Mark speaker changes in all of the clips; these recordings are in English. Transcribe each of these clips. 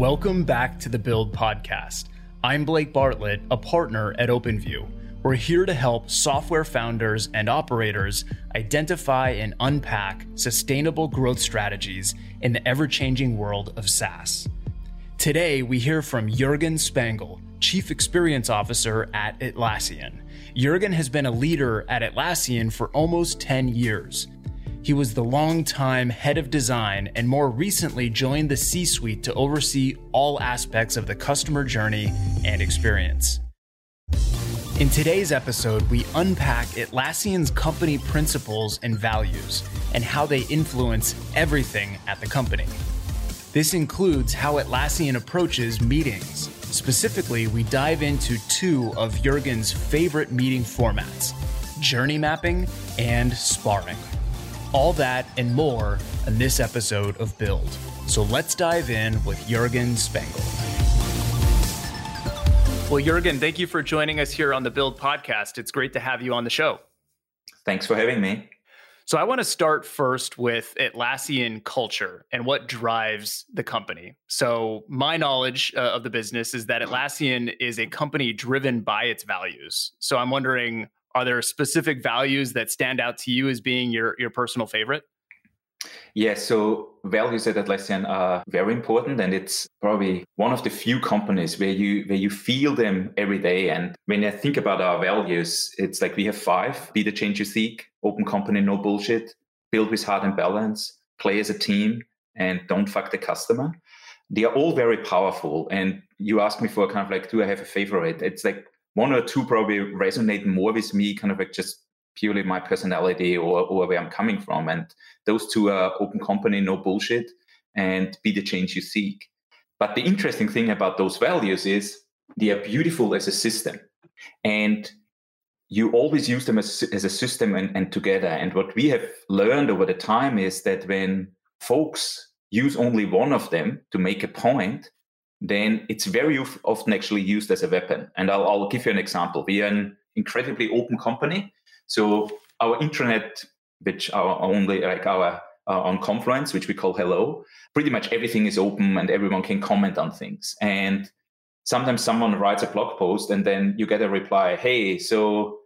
Speaker 1: Welcome back to the Build Podcast. I'm Blake Bartlett, a partner at OpenView. We're here to help software founders and operators identify and unpack sustainable growth strategies in the ever changing world of SaaS. Today, we hear from Jurgen Spangl, Chief Experience Officer at Atlassian. Jurgen has been a leader at Atlassian for almost 10 years. He was the longtime head of design and more recently joined the C suite to oversee all aspects of the customer journey and experience. In today's episode, we unpack Atlassian's company principles and values and how they influence everything at the company. This includes how Atlassian approaches meetings. Specifically, we dive into two of Jurgen's favorite meeting formats journey mapping and sparring. All that and more in this episode of Build. So let's dive in with Jurgen Spangl. Well, Jurgen, thank you for joining us here on the Build podcast. It's great to have you on the show.
Speaker 2: Thanks for having me.
Speaker 1: So, I want to start first with Atlassian culture and what drives the company. So, my knowledge uh, of the business is that Atlassian is a company driven by its values. So, I'm wondering are there specific values that stand out to you as being your your personal favorite?
Speaker 2: Yeah, so values at Atlassian are very important, and it's probably one of the few companies where you where you feel them every day. And when I think about our values, it's like we have five: be the change you seek, open company, no bullshit, build with heart and balance, play as a team, and don't fuck the customer. They are all very powerful. And you ask me for kind of like, do I have a favorite? It's like one or two probably resonate more with me, kind of like just purely my personality or, or where I'm coming from. And those two are open company, no bullshit, and be the change you seek. But the interesting thing about those values is they are beautiful as a system. And you always use them as, as a system and, and together. And what we have learned over the time is that when folks use only one of them to make a point, then it's very often actually used as a weapon. And I'll, I'll give you an example. We are an incredibly open company. So our intranet, which our only like our uh, on Confluence, which we call Hello, pretty much everything is open and everyone can comment on things. And sometimes someone writes a blog post and then you get a reply, hey, so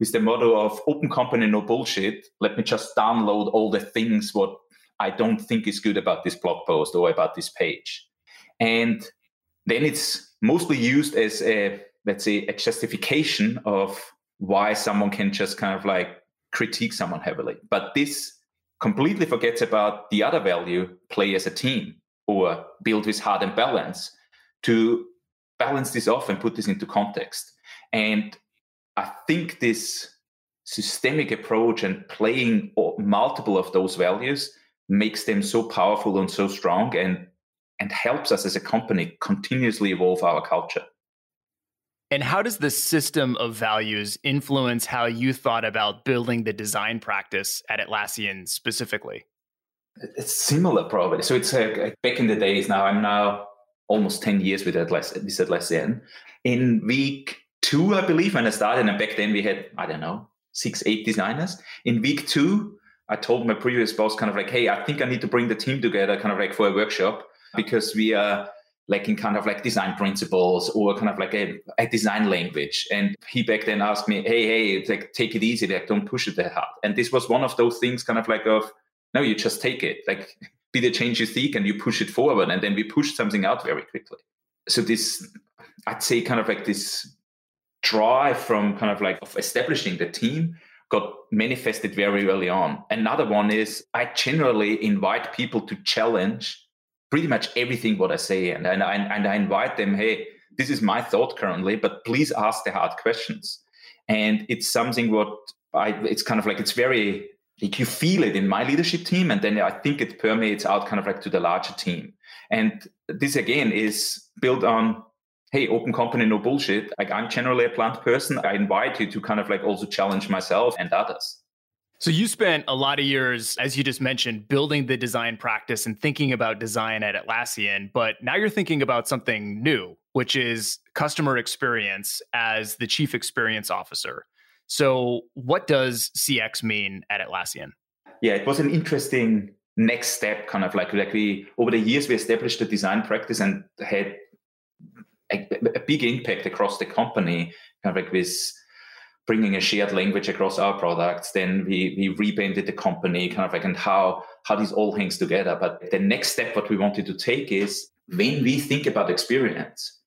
Speaker 2: with the motto of open company, no bullshit, let me just download all the things what I don't think is good about this blog post or about this page. And then it's mostly used as a, let's say, a justification of why someone can just kind of like critique someone heavily. But this completely forgets about the other value play as a team or build with heart and balance to balance this off and put this into context. And I think this systemic approach and playing multiple of those values makes them so powerful and so strong and and helps us as a company continuously evolve our culture.
Speaker 1: And how does the system of values influence how you thought about building the design practice at Atlassian specifically?
Speaker 2: It's similar, probably. So it's uh, back in the days now. I'm now almost 10 years with Atlassian. With Atlassian. In week two, I believe, when I started, and back then we had, I don't know, six, eight designers. In week two, I told my previous boss, kind of like, hey, I think I need to bring the team together, kind of like for a workshop because we are like in kind of like design principles or kind of like a, a, design language. And he back then asked me, hey, hey, like, take it easy, like don't push it that hard. And this was one of those things kind of like of, no, you just take it, like be the change you seek and you push it forward. And then we push something out very quickly. So this, I'd say kind of like this drive from kind of like of establishing the team got manifested very early on. Another one is I generally invite people to challenge pretty much everything what I say, and and I, and I invite them, hey, this is my thought currently, but please ask the hard questions. And it's something what I, it's kind of like it's very like you feel it in my leadership team, and then I think it permeates out kind of like to the larger team. And this again is built on hey, open company, no bullshit. Like I'm generally a blunt person. I invite you to kind of like also challenge myself and others.
Speaker 1: So you spent a lot of years, as you just mentioned, building the design practice and thinking about design at Atlassian, but now you're thinking about something new, which is customer experience as the chief experience officer. So what does CX mean at Atlassian?
Speaker 2: Yeah, it was an interesting next step kind of like like we over the years we established the design practice and had a, a big impact across the company kind of like with bringing a shared language across our products then we we rebranded the company kind of like and how how this all hangs together but the next step what we wanted to take is when we think about experience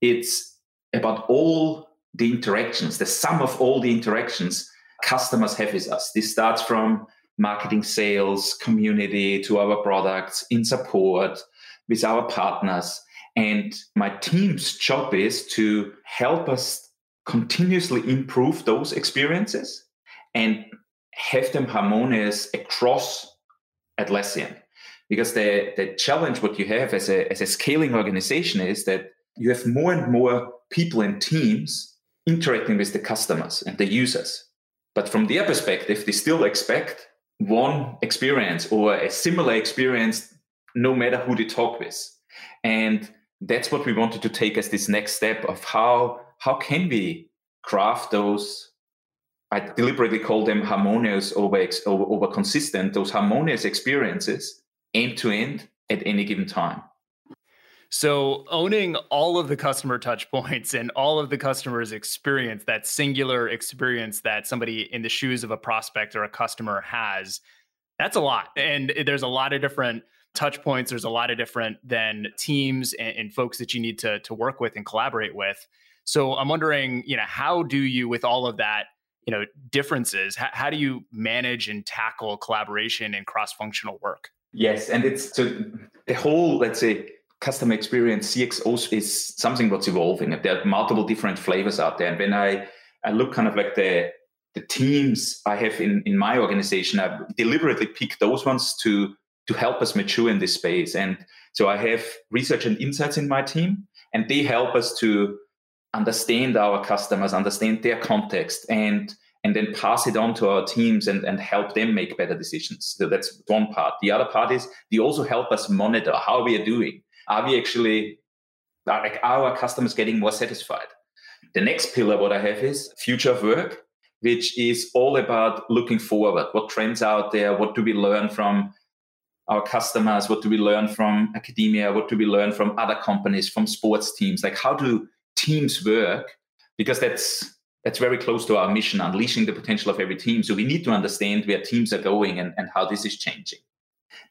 Speaker 2: it's about all the interactions the sum of all the interactions customers have with us this starts from marketing, sales, community to our products, in support with our partners. And my team's job is to help us continuously improve those experiences and have them harmonious across Atlassian. Because the, the challenge what you have as a, as a scaling organization is that you have more and more people and teams interacting with the customers and the users. But from their perspective, they still expect one experience or a similar experience no matter who they talk with and that's what we wanted to take as this next step of how how can we craft those i deliberately call them harmonious over, over, over consistent those harmonious experiences end to end at any given time
Speaker 1: so owning all of the customer touch points and all of the customer's experience, that singular experience that somebody in the shoes of a prospect or a customer has, that's a lot. And there's a lot of different touch points. There's a lot of different then teams and, and folks that you need to, to work with and collaborate with. So I'm wondering, you know, how do you, with all of that, you know, differences, how, do you manage and tackle collaboration and cross-functional work?
Speaker 2: Yes, and it's so the whole, let's say, customer experience CXO is something what's evolving. There are multiple different flavors out there. And when I, I look kind of like the the teams I have in, in my organization, I deliberately pick those ones to to help us mature in this space. And so I have research and insights in my team, and they help us to understand our customers, understand their context, and and then pass it on to our teams and, and help them make better decisions. So that's one part. The other part is they also help us monitor how we are doing are we actually like our customers getting more satisfied? The next pillar what I have is future of work, which is all about looking forward. What trends out there? What do we learn from our customers? What do we learn from academia? What do we learn from other companies, from sports teams? Like how do teams work? Because that's that's very close to our mission, unleashing the potential of every team. So we need to understand where teams are going and, and how this is changing.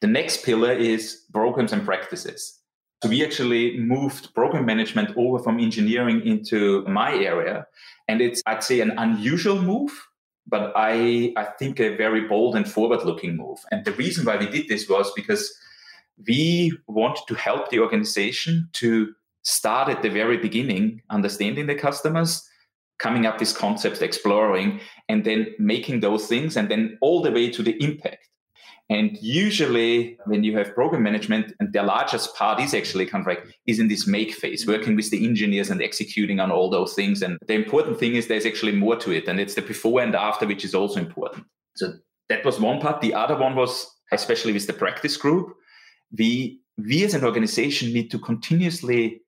Speaker 2: The next pillar is programs and practices. So we actually moved program management over from engineering into my area. And it's, I'd say, an unusual move, but I, I think a very bold and forward looking move. And the reason why we did this was because we wanted to help the organization to start at the very beginning, understanding the customers, coming up with concepts, exploring, and then making those things, and then all the way to the impact. And usually, when you have program management, and the largest part is actually of is in this make phase, mm-hmm. working with the engineers and executing on all those things. And the important thing is there's actually more to it, and it's the before and after, which is also important. So that was one part. The other one was, especially with the practice group, we we as an organization need to continuously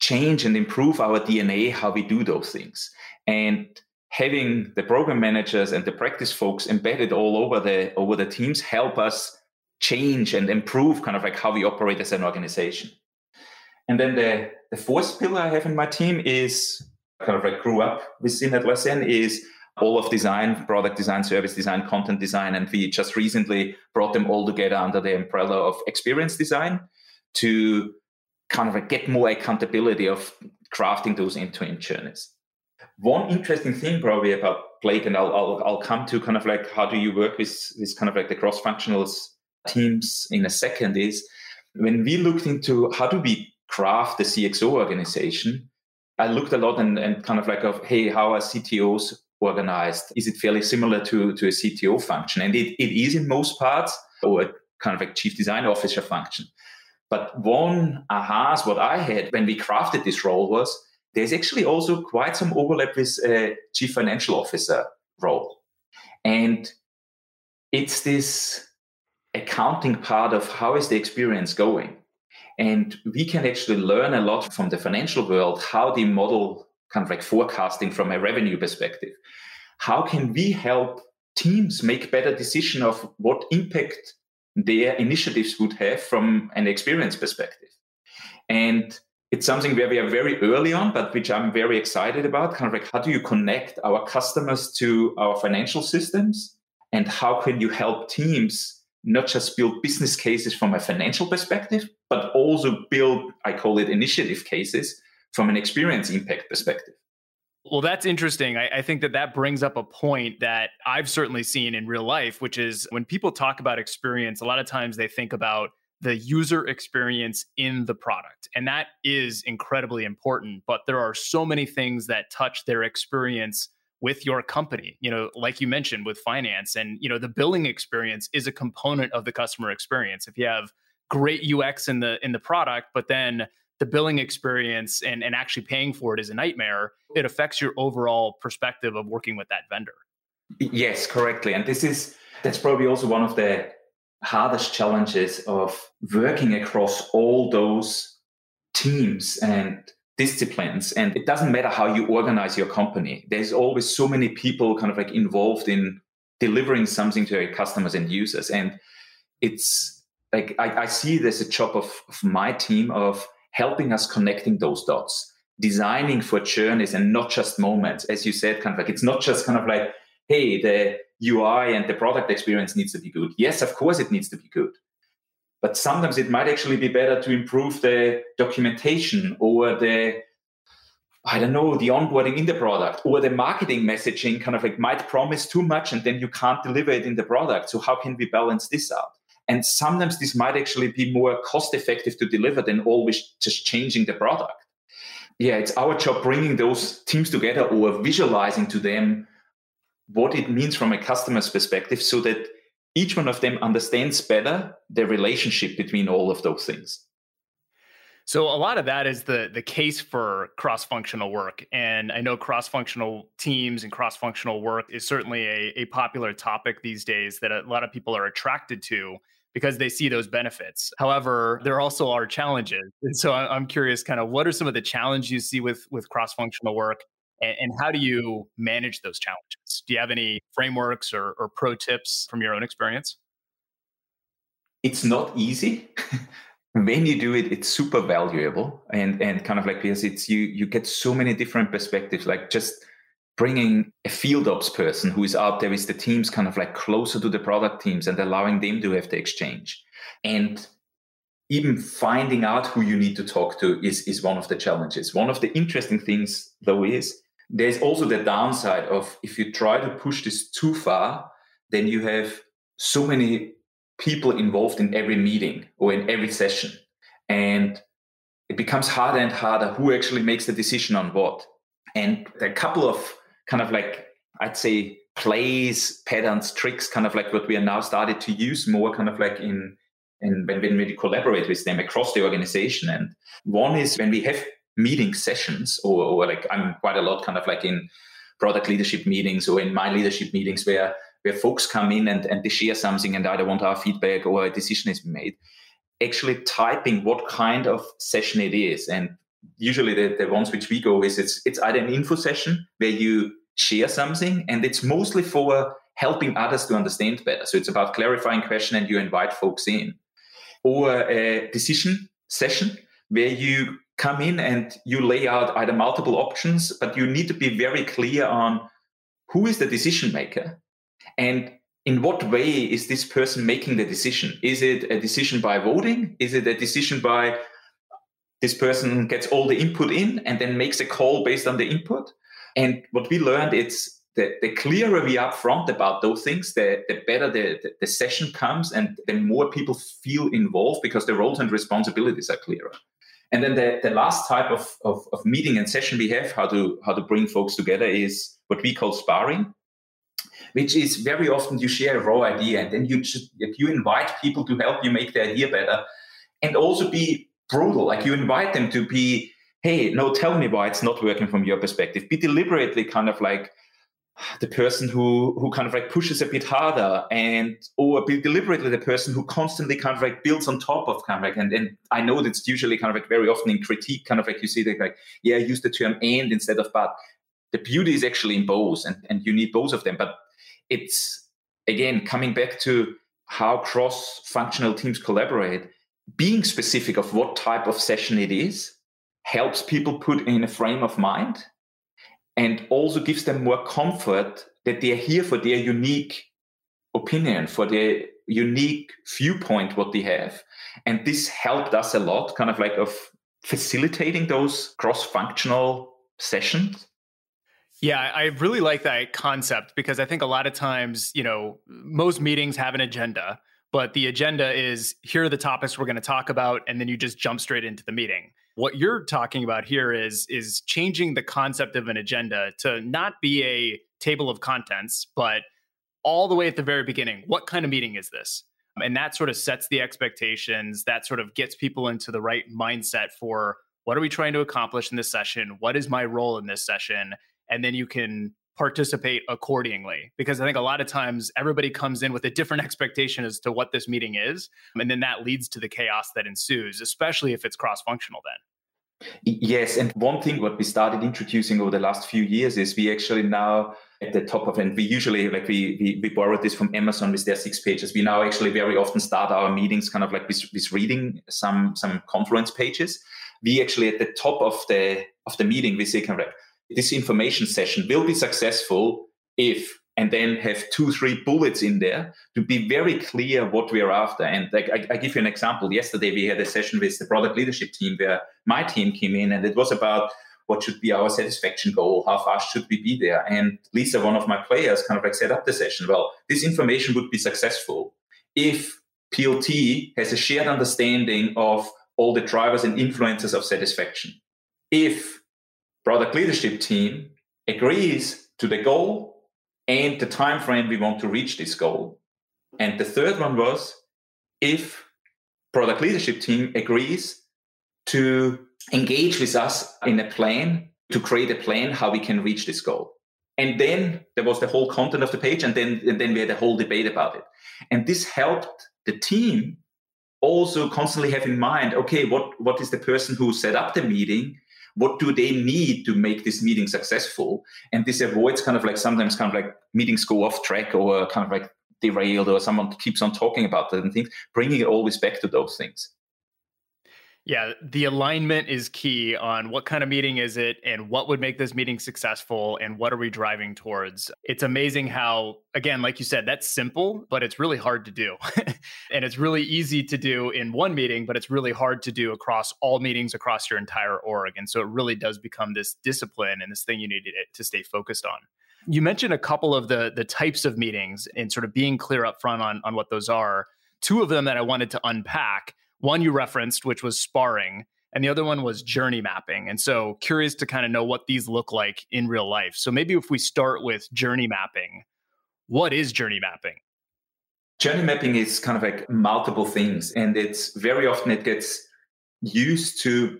Speaker 2: change and improve our DNA, how we do those things. And having the program managers and the practice folks embedded all over the over the teams help us change and improve kind of like how we operate as an organization. And then the, the fourth pillar I have in my team is kind of like grew up within Atlassian is all of design, product design, service design, content design. And we just recently brought them all together under the umbrella of experience design to kind of like get more accountability of crafting those end-to-end journeys. One interesting thing probably about Blake, and I'll, I'll, I'll come to kind of like how do you work with this kind of like the cross-functional teams in a second is when we looked into how do we craft the CXO organization, I looked a lot and, and kind of like of hey, how are CTOs organized? Is it fairly similar to, to a CTO function? And it, it is in most parts, or kind of like chief design officer function. But one ahas what I had when we crafted this role was there's actually also quite some overlap with a chief financial officer role. And it's this accounting part of how is the experience going. And we can actually learn a lot from the financial world, how they model kind of like forecasting from a revenue perspective. How can we help teams make better decision of what impact their initiatives would have from an experience perspective. And it's something where we are very early on, but which I'm very excited about. Kind of like, how do you connect our customers to our financial systems? And how can you help teams not just build business cases from a financial perspective, but also build, I call it initiative cases from an experience impact perspective?
Speaker 1: Well, that's interesting. I, I, think that that brings up a point that I've certainly seen in real life, which is when people talk about experience, a lot of times they think about the user experience in the product. And that is incredibly important. But there are so many things that touch their experience with your company you know like you mentioned with finance and you know the billing experience is a component of the customer experience if you have great ux in the in the product but then the billing experience and, and actually paying for it is a nightmare. It affects your overall perspective of working with that vendor.
Speaker 2: Yes correctly. And this is that's probably also one of the hardest challenges of working across all those teams and disciplines. And it doesn't matter how you organize your company. There's always so many people kind of like involved in delivering something to your customers and users. And it's like i, I see as a job of, of my team of helping us connecting those dots designing for journeys and not just moments as you said kind of like it's not just kind of like hey the ui and the product experience needs to be good yes of course it needs to be good but sometimes it might actually be better to improve the documentation or the I don't know, the onboarding in the product or the marketing messaging kind of like might promise too much and then you can't deliver it in the product. So how can we balance this out? And sometimes this might actually be more cost effective to deliver than always just changing the product. Yeah, it's our job bringing those teams together or visualizing to them what it means from a customer's perspective so that each one of them understands better the relationship between all of those things.
Speaker 1: So a lot of that is the the case for cross-functional work. And I know cross-functional teams and cross-functional work is certainly a, a popular topic these days that a lot of people are attracted to because they see those benefits. However, there also are challenges. And so I'm curious kind of what are some of the challenges you see with with cross-functional work and, and, how do you manage those challenges? Do you have any frameworks or, or pro tips from your own experience?
Speaker 2: It's not easy. when you do it, it's super valuable and and kind of like because it's you you get so many different perspectives. Like just bringing a field ops person who is out there with the teams kind of like closer to the product teams and allowing them to have the exchange and even finding out who you need to talk to is, is one of the challenges. One of the interesting things, though, is there's also the downside of if you try to push this too far, then you have so many people involved in every meeting or in every session. And it becomes harder and harder who actually makes the decision on what. And a couple of kind of like, I'd say, plays, patterns, tricks, kind of like what we are now started to use more kind of like in, in when, when we collaborate with them across the organization. And one is when we have meeting sessions or, or like i'm quite a lot kind of like in product leadership meetings or in my leadership meetings where where folks come in and, and they share something and either want our feedback or a decision is made actually typing what kind of session it is and usually the, the ones which we go is it's it's either an info session where you share something and it's mostly for helping others to understand better so it's about clarifying question and you invite folks in or a decision session where you come in and you lay out either multiple options, but you need to be very clear on who is the decision maker and in what way is this person making the decision? Is it a decision by voting? Is it a decision by this person gets all the input in and then makes a call based on the input? And what we learned is that the clearer we are upfront about those things, the, the better the, the, the session comes and the more people feel involved because the roles and responsibilities are clearer. And then the, the last type of, of, of meeting and session we have, how to how to bring folks together, is what we call sparring, which is very often you share a raw idea and then you just you invite people to help you make the idea better, and also be brutal. Like you invite them to be, hey, no, tell me why it's not working from your perspective. Be deliberately kind of like the person who who kind of like pushes a bit harder and or be deliberately the person who constantly kind of like builds on top of kind of like and, and I know that's usually kind of like very often in critique kind of like you see that like yeah use the term and instead of but the beauty is actually in both and, and you need both of them but it's again coming back to how cross functional teams collaborate, being specific of what type of session it is helps people put in a frame of mind and also gives them more comfort that they are here for their unique opinion, for their unique viewpoint, what they have. And this helped us a lot, kind of like of facilitating those cross functional sessions.
Speaker 1: Yeah, I really like that concept because I think a lot of times, you know, most meetings have an agenda, but the agenda is here are the topics we're going to talk about and then you just jump straight into the meeting. What you're talking about here is is changing the concept of an agenda to not be a table of contents, but all the way at the very beginning, what kind of meeting is this? And that sort of sets the expectations, that sort of gets people into the right mindset for what are we trying to accomplish in this session? What is my role in this session? and then you can participate accordingly because i think a lot of times everybody comes in with a different expectation as to what this meeting is and then that leads to the chaos that ensues especially if it's cross functional then
Speaker 2: yes and one thing what we started introducing over the last few years is we actually now at the top of and we usually like we we, we borrowed this from amazon with their six pages we now actually very often start our meetings kind of like with, with reading some some confluence pages. We actually at the top of the of the meeting we say kind of like this information session will be successful if and then have two three bullets in there to be very clear what we're after. And like I, I, give you an example. Yesterday we had a session with the product leadership team where my team came in and it was about what should be our satisfaction goal how fast should we be there? And lisa one of my players kind of like set up the session. Well this information would be successful if plt has a shared understanding of all the drivers and influences of satisfaction. If product leadership team agrees to the goal and the time frame we want to reach this goal. And the third one was if product leadership team agrees to engage with us in a plan to create a plan how we can reach this goal. And then there was the whole content of the page, and then and then we had a whole debate about it. And this helped the team also constantly have in mind, okay, what, what is the person who set up the meeting what do they need to make this meeting successful? And this avoids kind of like sometimes kind of like meetings go off track or uh, kind of like derailed or someone keeps on talking about it and things bringing it always back to those things
Speaker 1: yeah, the alignment is key on what kind of meeting is it and what would make this meeting successful and what are we driving towards. It's amazing how, again, like you said, that's simple, but it's really hard to do. and it's really easy to do in one meeting, but it's really hard to do across all meetings across your entire org. And so it really does become this discipline and this thing you need to stay focused on. You mentioned a couple of the the types of meetings and sort of being clear up front on, on what those are. Two of them that I wanted to unpack one you referenced, which was sparring, and the other one was journey mapping. And so, curious to kind of know what these look like in real life. So, maybe if we start with journey mapping, what is journey mapping?
Speaker 2: Journey mapping is kind of like multiple things, and it's very often it gets used to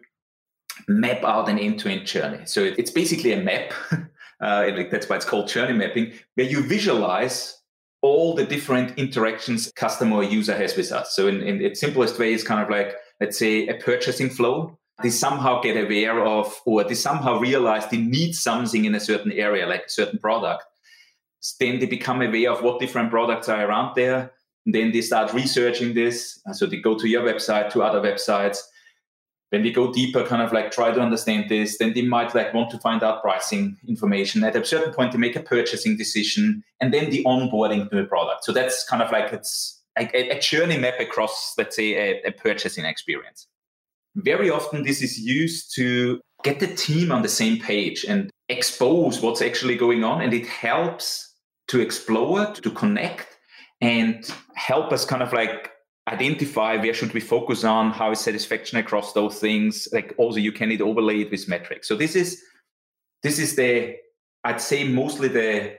Speaker 2: map out an end-to-end journey. So it's basically a map. Uh, that's why it's called journey mapping, where you visualize all the different interactions customer or user has with us. So in, in its simplest way is kind of like, let's say a purchasing flow. They somehow get aware of, or they somehow realize they need something in a certain area, like a certain product. Then they become aware of what different products are around there. And then they start researching this. So they go to your website, to other websites when we go deeper, kind of like try to understand this, then they might like want to find out pricing information. At a certain point, they make a purchasing decision, and then the onboarding to the product. So that's kind of like it's a, a journey map across, let's say, a, a purchasing experience. Very often, this is used to get the team on the same page and expose what's actually going on, and it helps to explore, to connect, and help us kind of like identify where should we focus on how is satisfaction across those things like also you can it overlay it with metrics. So this is this is the i'd say mostly the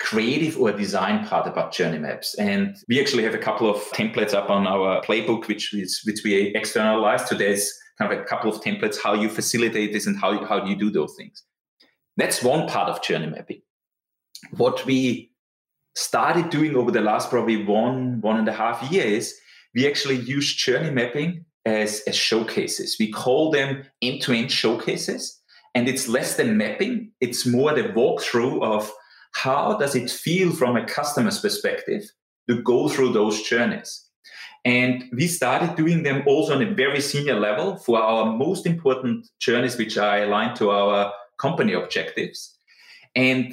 Speaker 2: creative or design part about journey maps. And we actually have a couple of templates up on our playbook which is which we externalized so there's kind of a couple of templates how you facilitate this and how, how you do those things. That's one part of journey mapping. What we started doing over the last probably one one and a half years we actually use journey mapping as, as showcases. We call them end to end showcases. And it's less than mapping, it's more the walkthrough of how does it feel from a customer's perspective to go through those journeys. And we started doing them also on a very senior level for our most important journeys, which are aligned to our company objectives. And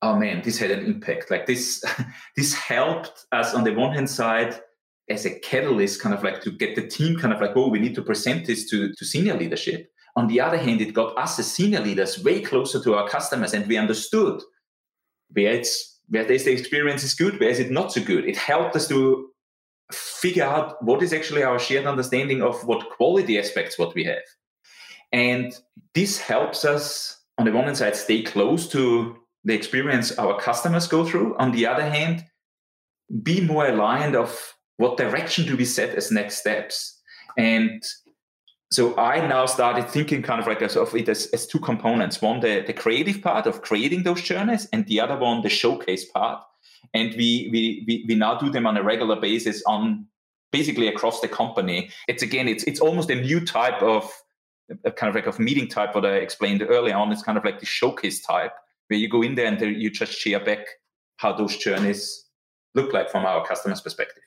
Speaker 2: oh man, this had an impact. Like this, this helped us on the one hand side as a catalyst, kind of like to get the team kind of like, oh, we need to present this to, to senior leadership. On the other hand, it got us as senior leaders way closer to our customers, and we understood where it's where the experience is good, where is it not so good. It helped us to figure out what is actually our shared understanding of what quality aspects what we have. And this helps us on the one hand side stay close to the experience our customers go through. On the other hand, be more aligned of what direction do we set as next steps. And so I now started thinking kind of like as of it as, as two components. One, the, the creative part of creating those journeys, and the other one, the showcase part and we, we we we now do them on a regular basis on basically across the company. It's again, it's it's almost a new type of kind of like of meeting type what I explained earlier on. It's kind of like the showcase type where you go in there and you just share back how those journeys look like from our customers' perspective.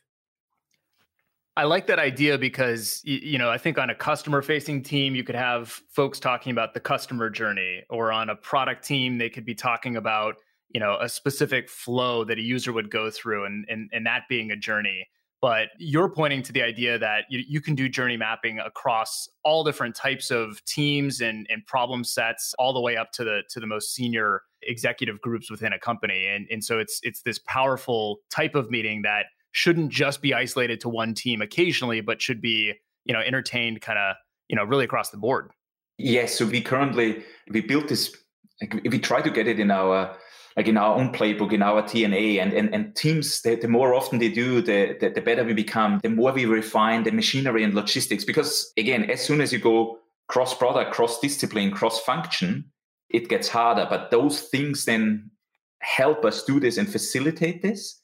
Speaker 1: I like that idea because you know I think on a customer facing team you could have folks talking about the customer journey or on a product team they could be talking about you know a specific flow that a user would go through and and, and that being a journey. But you're pointing to the idea that you, you can do journey mapping across all different types of teams and, and problem sets all the way up to the to the most senior executive groups within a company. And, and so it's it's this powerful type of meeting that shouldn't just be isolated to one team occasionally but should be you know entertained kind of you know really across the board
Speaker 2: yes so we currently we built this we try to get it in our like in our own playbook, in our DNA, and and, and teams, the, the more often they do, the, the, the better we become, the more we refine the machinery and logistics. Because again, as soon as you go cross product, cross discipline, cross function, it gets harder. But those things then help us do this and facilitate this.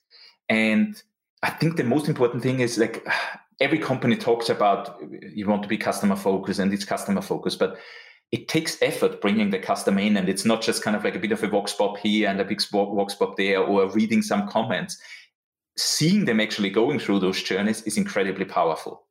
Speaker 2: And I think the most important thing is like every company talks about you want to be customer focused and it's customer focused, but it takes effort bringing the customer in and it's not just kind of like a bit of a vox pop here and a big vox pop there or reading some comments. Seeing them actually going through those journeys is incredibly powerful.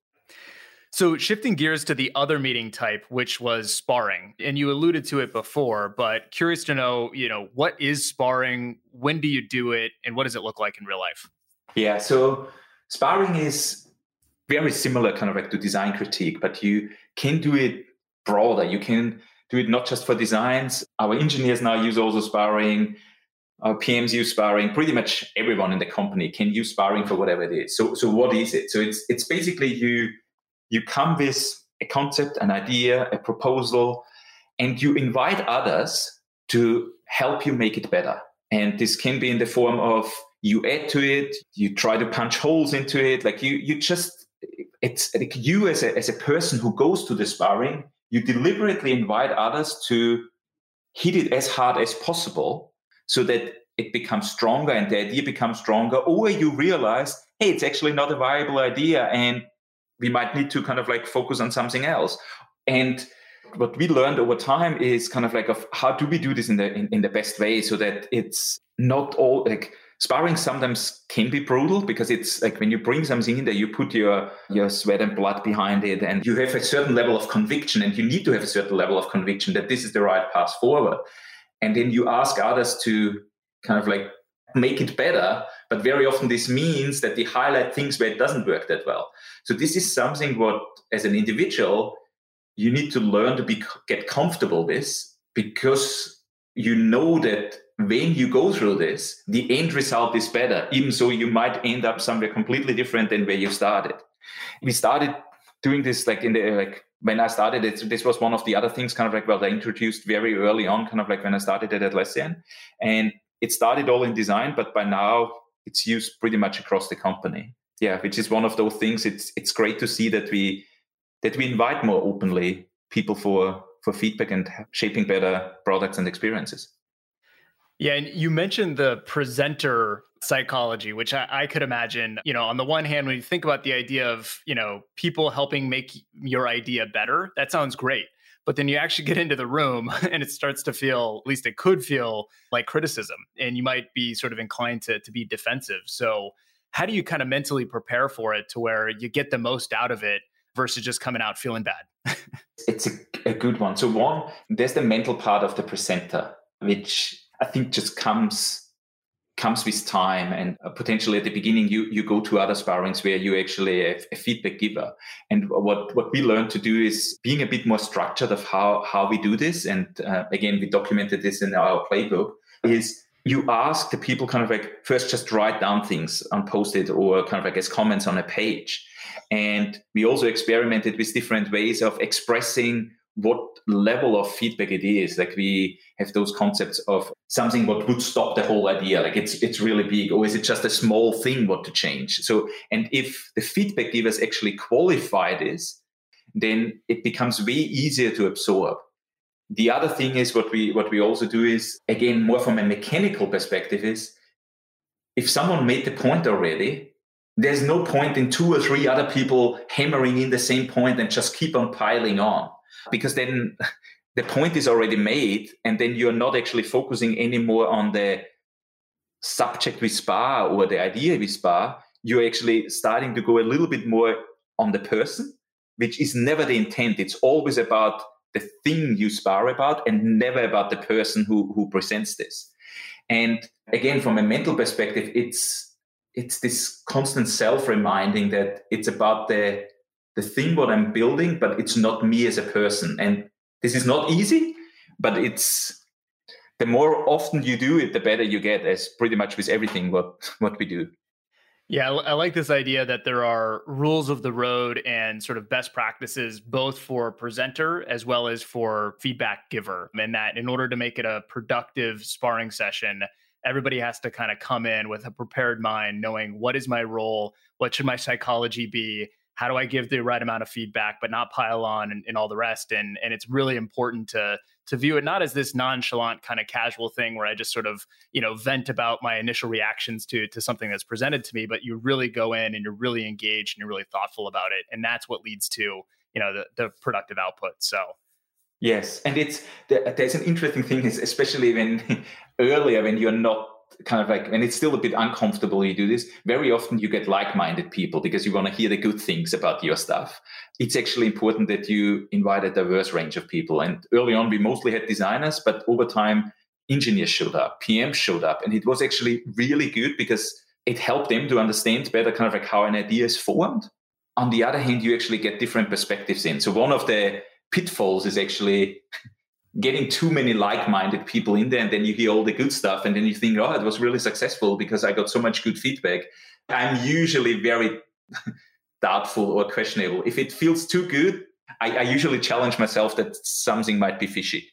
Speaker 1: So shifting gears to the other meeting type which was sparring and you alluded to it before but curious to know you know what is sparring? When do you do it? And what does it look like in real life
Speaker 2: yeah so sparring is very similar kind of like to design critique but you can do it broader. You can do it not just for designs. Our engineers now use also sparring. Our PMs use sparring. Pretty much everyone in the company can use sparring for whatever it is. So, so what is it? So it's it's basically you you come with a concept, an idea, a proposal, and you invite others to help you make it better. And this can be in the form of you add to it, you try to punch holes into it, like you you just it's like you as a as a person who goes to the sparring you deliberately invite others to hit it as hard as possible so that it becomes stronger and the idea becomes stronger or you realize hey it's actually not a viable idea and we might need to kind of like focus on something else. And what we learned over time is kind of like of how do we do this in the in, in the best way so that it's not all like sparring sometimes can be brutal because it's like when you bring something in there, you put your your sweat and blood behind it, and you have a certain level of conviction, and you need to have a certain level of conviction that this is the right path forward. And then you ask others to kind of like make it better. But very often this means that they highlight things where it doesn't work that well. So this is something what, as an individual, you need to learn to be get comfortable with this because you know that when you go through this, the end result is better, even so you might end up somewhere completely different than where you started. We started doing this like in the like when I started it, this was one of the other things kind of like well, I introduced very early on, kind of like when I started at Atlassian. And it started all in design, but by now it's used pretty much across the company. Yeah, which is one of those things. It's it's great to see that we that we invite more openly people for for feedback and shaping better products and experiences.
Speaker 1: Yeah, and you mentioned the presenter psychology, which I, I, could imagine, you know, on the one hand, when you think about the idea of, you know, people helping make your idea better, that sounds great. But then you actually get into the room and it starts to feel, at least it could feel like criticism. And you might be sort of inclined to, to be defensive. So how do you kind of mentally prepare for it to where you get the most out of it versus just coming out feeling bad?
Speaker 2: it's a, a good one. So one, there's the mental part of the presenter, which I think just comes comes with time and uh, potentially at the beginning you you go to other sparrings where you actually a, a feedback giver and what what we learned to do is being a bit more structured of how how we do this and uh, again we documented this in our playbook is you ask the people kind of like first just write down things on post-it or kind of like as comments on a page and we also experimented with different ways of expressing what level of feedback it is. Like we have those concepts of something what would stop the whole idea. Like it's it's really big, or is it just a small thing what to change? So and if the feedback givers actually qualify this, then it becomes way easier to absorb. The other thing is what we what we also do is again more from a mechanical perspective is if someone made the point already, there's no point in two or three other people hammering in the same point and just keep on piling on because then the point is already made and then you're not actually focusing anymore on the subject with spar or the idea with spar you're actually starting to go a little bit more on the person which is never the intent. It's always about the thing you spar about and never about the person who who presents this. And again from a mental perspective it's it's this constant self reminding that it's about the the thing what I'm building, but it's not me as a person. And this is not easy, but it's the more often you do it, the better you get, as pretty much with everything what what we do.
Speaker 1: Yeah, I like this idea that there are rules of the road and sort of best practices, both for presenter as well as for feedback giver. And that in order to make it a productive sparring session, everybody has to kind of come in with a prepared mind, knowing what is my role, what should my psychology be, how do I give the right amount of feedback, but not pile on and, and, all the rest? And and it's really important to to view it not as this nonchalant kind of casual thing where I just sort of you know vent about my initial reactions to to something that's presented to me, but you really go in and you're really engaged and you're really thoughtful about it, and that's what leads to you know the the productive output. So.
Speaker 2: Yes, and it's there's an interesting thing is especially when earlier when you're not kind of like, and it's still a bit uncomfortable you do this, very often you get like minded people because you want to hear the good things about your stuff. It's actually important that you invite a diverse range of people. And early on, we mostly had designers, but over time, engineers showed up, PMs showed up. And it was actually really good because it helped them to understand better kind of like how an idea is formed. On the other hand, you actually get different perspectives in. So one of the pitfalls is actually getting too many like-minded people in there and then you hear all the good stuff and then you think oh it was really successful because i got so much good feedback. I'm usually very doubtful or questionable. If it feels too good I, I, usually challenge myself that something might be fishy.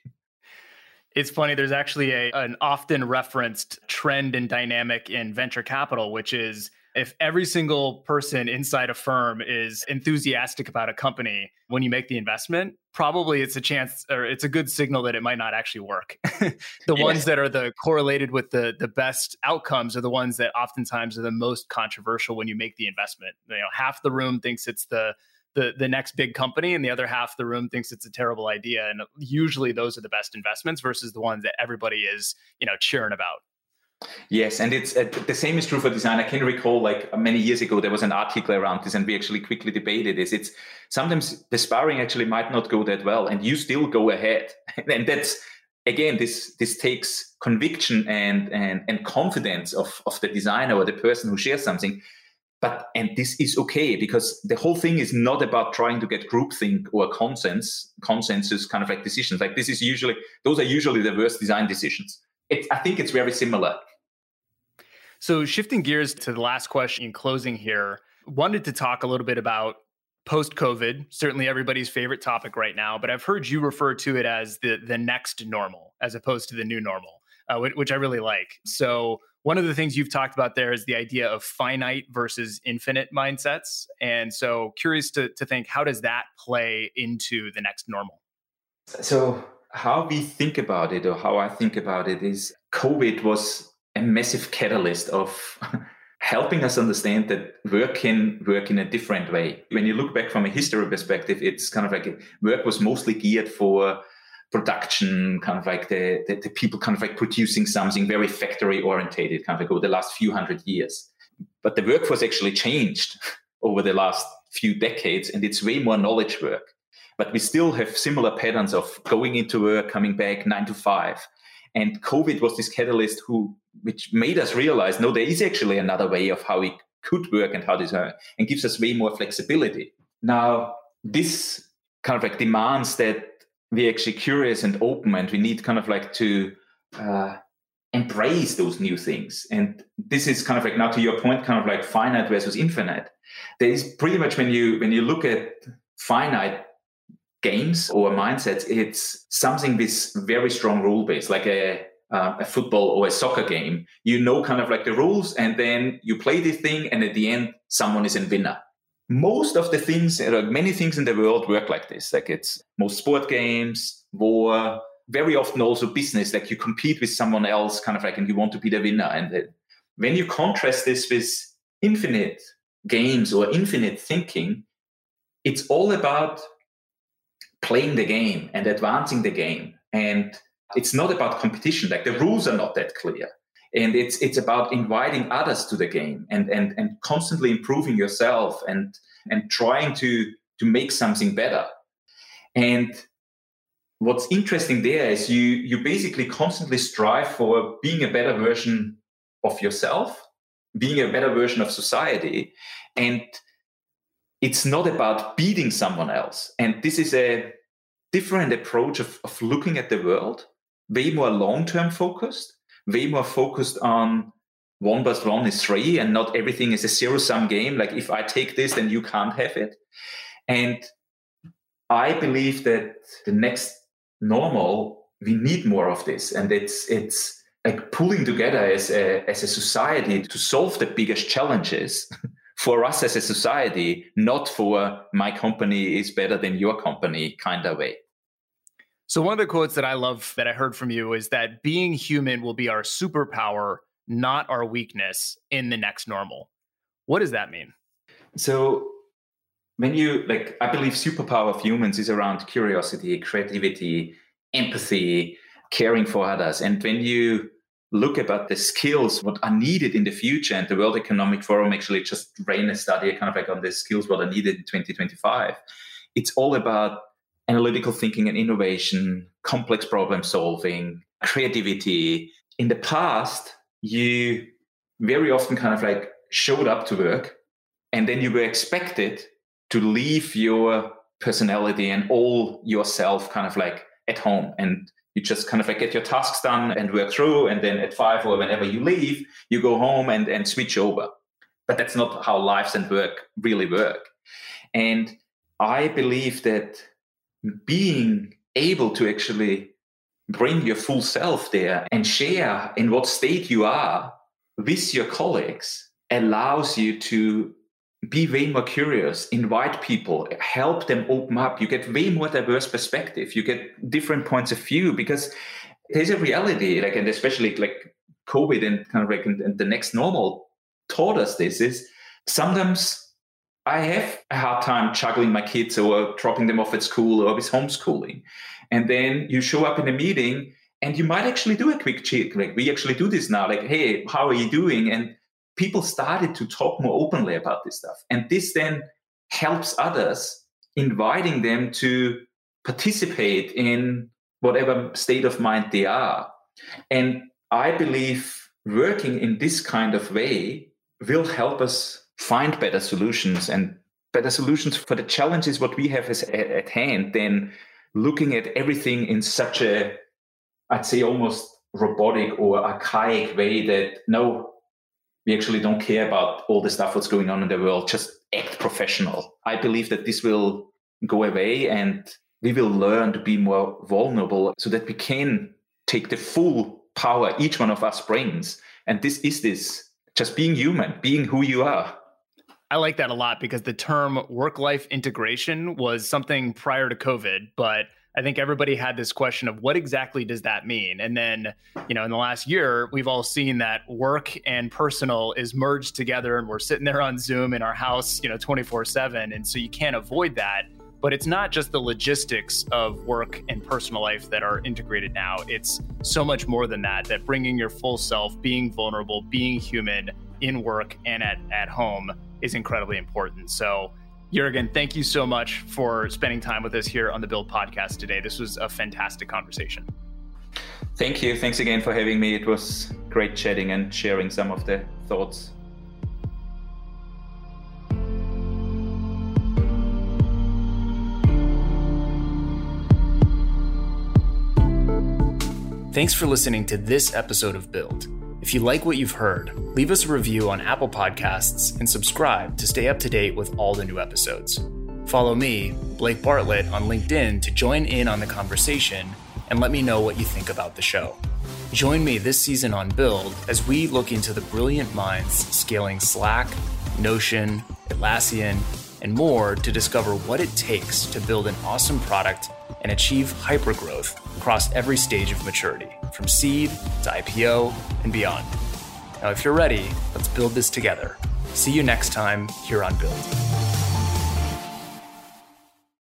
Speaker 1: It's funny there's actually a, an often referenced trend and dynamic in venture capital which is if every single person inside a firm is enthusiastic about a company when you make the investment, probably it's a chance or it's a good signal that it might not actually work. the yeah. ones that are the correlated with the the best outcomes are the ones that oftentimes are the most controversial when you make the investment. You know, half the room thinks it's the the the next big company and the other half the room thinks it's a terrible idea and usually those are the best investments versus the ones that everybody is, you know, cheering about.
Speaker 2: Yes, and it's uh, the same is true for design. I can recall like many years ago there was an article around this, and we actually quickly debated this. It's sometimes the sparring actually might not go that well, and you still go ahead, and that's again this this takes conviction and and and confidence of of the designer or the person who shares something. But and this is okay because the whole thing is not about trying to get groupthink or consensus consensus kind of like decisions. Like this is usually those are usually the worst design decisions it's, I think it's very similar.
Speaker 1: So, shifting gears to the last question in closing here, wanted to talk a little bit about post COVID. Certainly, everybody's favorite topic right now, but I've heard you refer to it as the the next normal as opposed to the new normal, uh, which I really like. So, one of the things you've talked about there is the idea of finite versus infinite mindsets, and so curious to to think how does that play into the next normal.
Speaker 2: So how we think about it or how I think about it is COVID was a massive catalyst of helping us understand that work can work in a different way. When you look back from a history perspective, it's kind of like work was mostly geared for production, kind of like the, the, the people kind of like producing something very factory orientated, kind of like over the last few hundred years. But the workforce actually changed over the last few decades, and it's way more knowledge work. But we still have similar patterns of going into work, coming back nine to five. And COVID was this catalyst who which made us realize no, there is actually another way of how we could work and how this uh, and gives us way more flexibility. Now, this kind of like demands that we're actually curious and open, and we need kind of like to uh, embrace those new things. And this is kind of like now to your point, kind of like finite versus infinite. There is pretty much when you when you look at finite games or mindsets, it's something with very strong rule base, like a uh, a football or a soccer game. You know, kind of like the rules, and then you play the thing, and at the end, someone is a winner. Most of the things, many things in the world work like this. Like it's most sport games, war, very often also business. Like you compete with someone else, kind of like, and you want to be the winner. And when you contrast this with infinite games or infinite thinking, it's all about playing the game and advancing the game. And it's not about competition. Like the rules are not that clear. And it's it's about inviting others to the game and and and constantly improving yourself and and trying to to make something better. And what's interesting there is you you basically constantly strive for being a better version of yourself, being a better version of society. And it's not about beating someone else. And this is a different approach of, of looking at the world way more long term focused, way more focused on one plus one is three, and not everything is a zero sum game. Like if I take this, then you can't have it. And I believe that the next normal, we need more of this, and it's it's like pulling together as a as a society to solve the biggest challenges. for us as a society, not for my company is better than your company kind of way.
Speaker 1: So, one of the quotes that I love that I heard from you is that being human will be our superpower, not our weakness in the next normal. What does that mean?
Speaker 2: So, when you like, I believe superpower of humans is around curiosity, creativity, empathy, caring for others. And when you look about the skills what are needed in the future and the world economic forum actually just ran a study kind of like on the skills what are needed in 2025 it's all about analytical thinking and innovation, complex problem solving, creativity. In the past, you very often kind of like showed up to work and then you were expected to leave your personality and all yourself kind of like at home and you just kind of like get your tasks done and work through and then at five or whenever you leave you go home and, and switch over. But that's not how lives and work really work. And i believe that being able to actually bring your full self there and share in what state you are with your colleagues allows you to be way more curious, invite people, help them open up. You get way more diverse perspective. You get different points of view because there's a reality, like, and especially like COVID and kind of like and the next normal taught us this is sometimes I have a hard time juggling my kids or dropping them off at school or with homeschooling. And then you show up in a meeting and you might actually do a quick check. Like we actually do this now. Like, hey, how are you doing? And people started to talk more openly about this stuff. And this then helps others, inviting them to participate in whatever state of mind they are. And I believe working in this kind of way will help us find better solutions and better solutions for the challenges what we have as, at hand than looking at everything in such a i'd say almost robotic or archaic way that no we actually don't care about all the stuff what's going on in the world just act professional. I believe that this will go away and we will learn to be more vulnerable so that we can take the full power each one of us brings. And this is this just being human being who you are.
Speaker 1: I like that a lot because the term work life integration was something prior to COVID, but I think everybody had this question of what exactly does that mean? And then, you know, in the last year, we've all seen that work and personal is merged together and we're sitting there on Zoom in our house, you know, 24 7. And so you can't avoid that. But it's not just the logistics of work and personal life that are integrated now. It's so much more than that, that bringing your full self, being vulnerable, being human, in work and at, at home is incredibly important. So, Jurgen, thank you so much for spending time with us here on the Build podcast today. This was a fantastic conversation.
Speaker 2: Thank you. Thanks again for having me. It was great chatting and sharing some of the thoughts.
Speaker 1: Thanks for listening to this episode of Build. If you like what you've heard, leave us a review on Apple Podcasts and subscribe to stay up to date with all the new episodes. Follow me, Blake Bartlett, on LinkedIn to join in on the conversation and let me know what you think about the show. Join me this season on Build as we look into the brilliant minds scaling Slack, Notion, Atlassian, and more to discover what it takes to build an awesome product and achieve hypergrowth across every stage of maturity, from seed to IPO and beyond. Now, if you're ready, let's build this together. See you next time here on Build.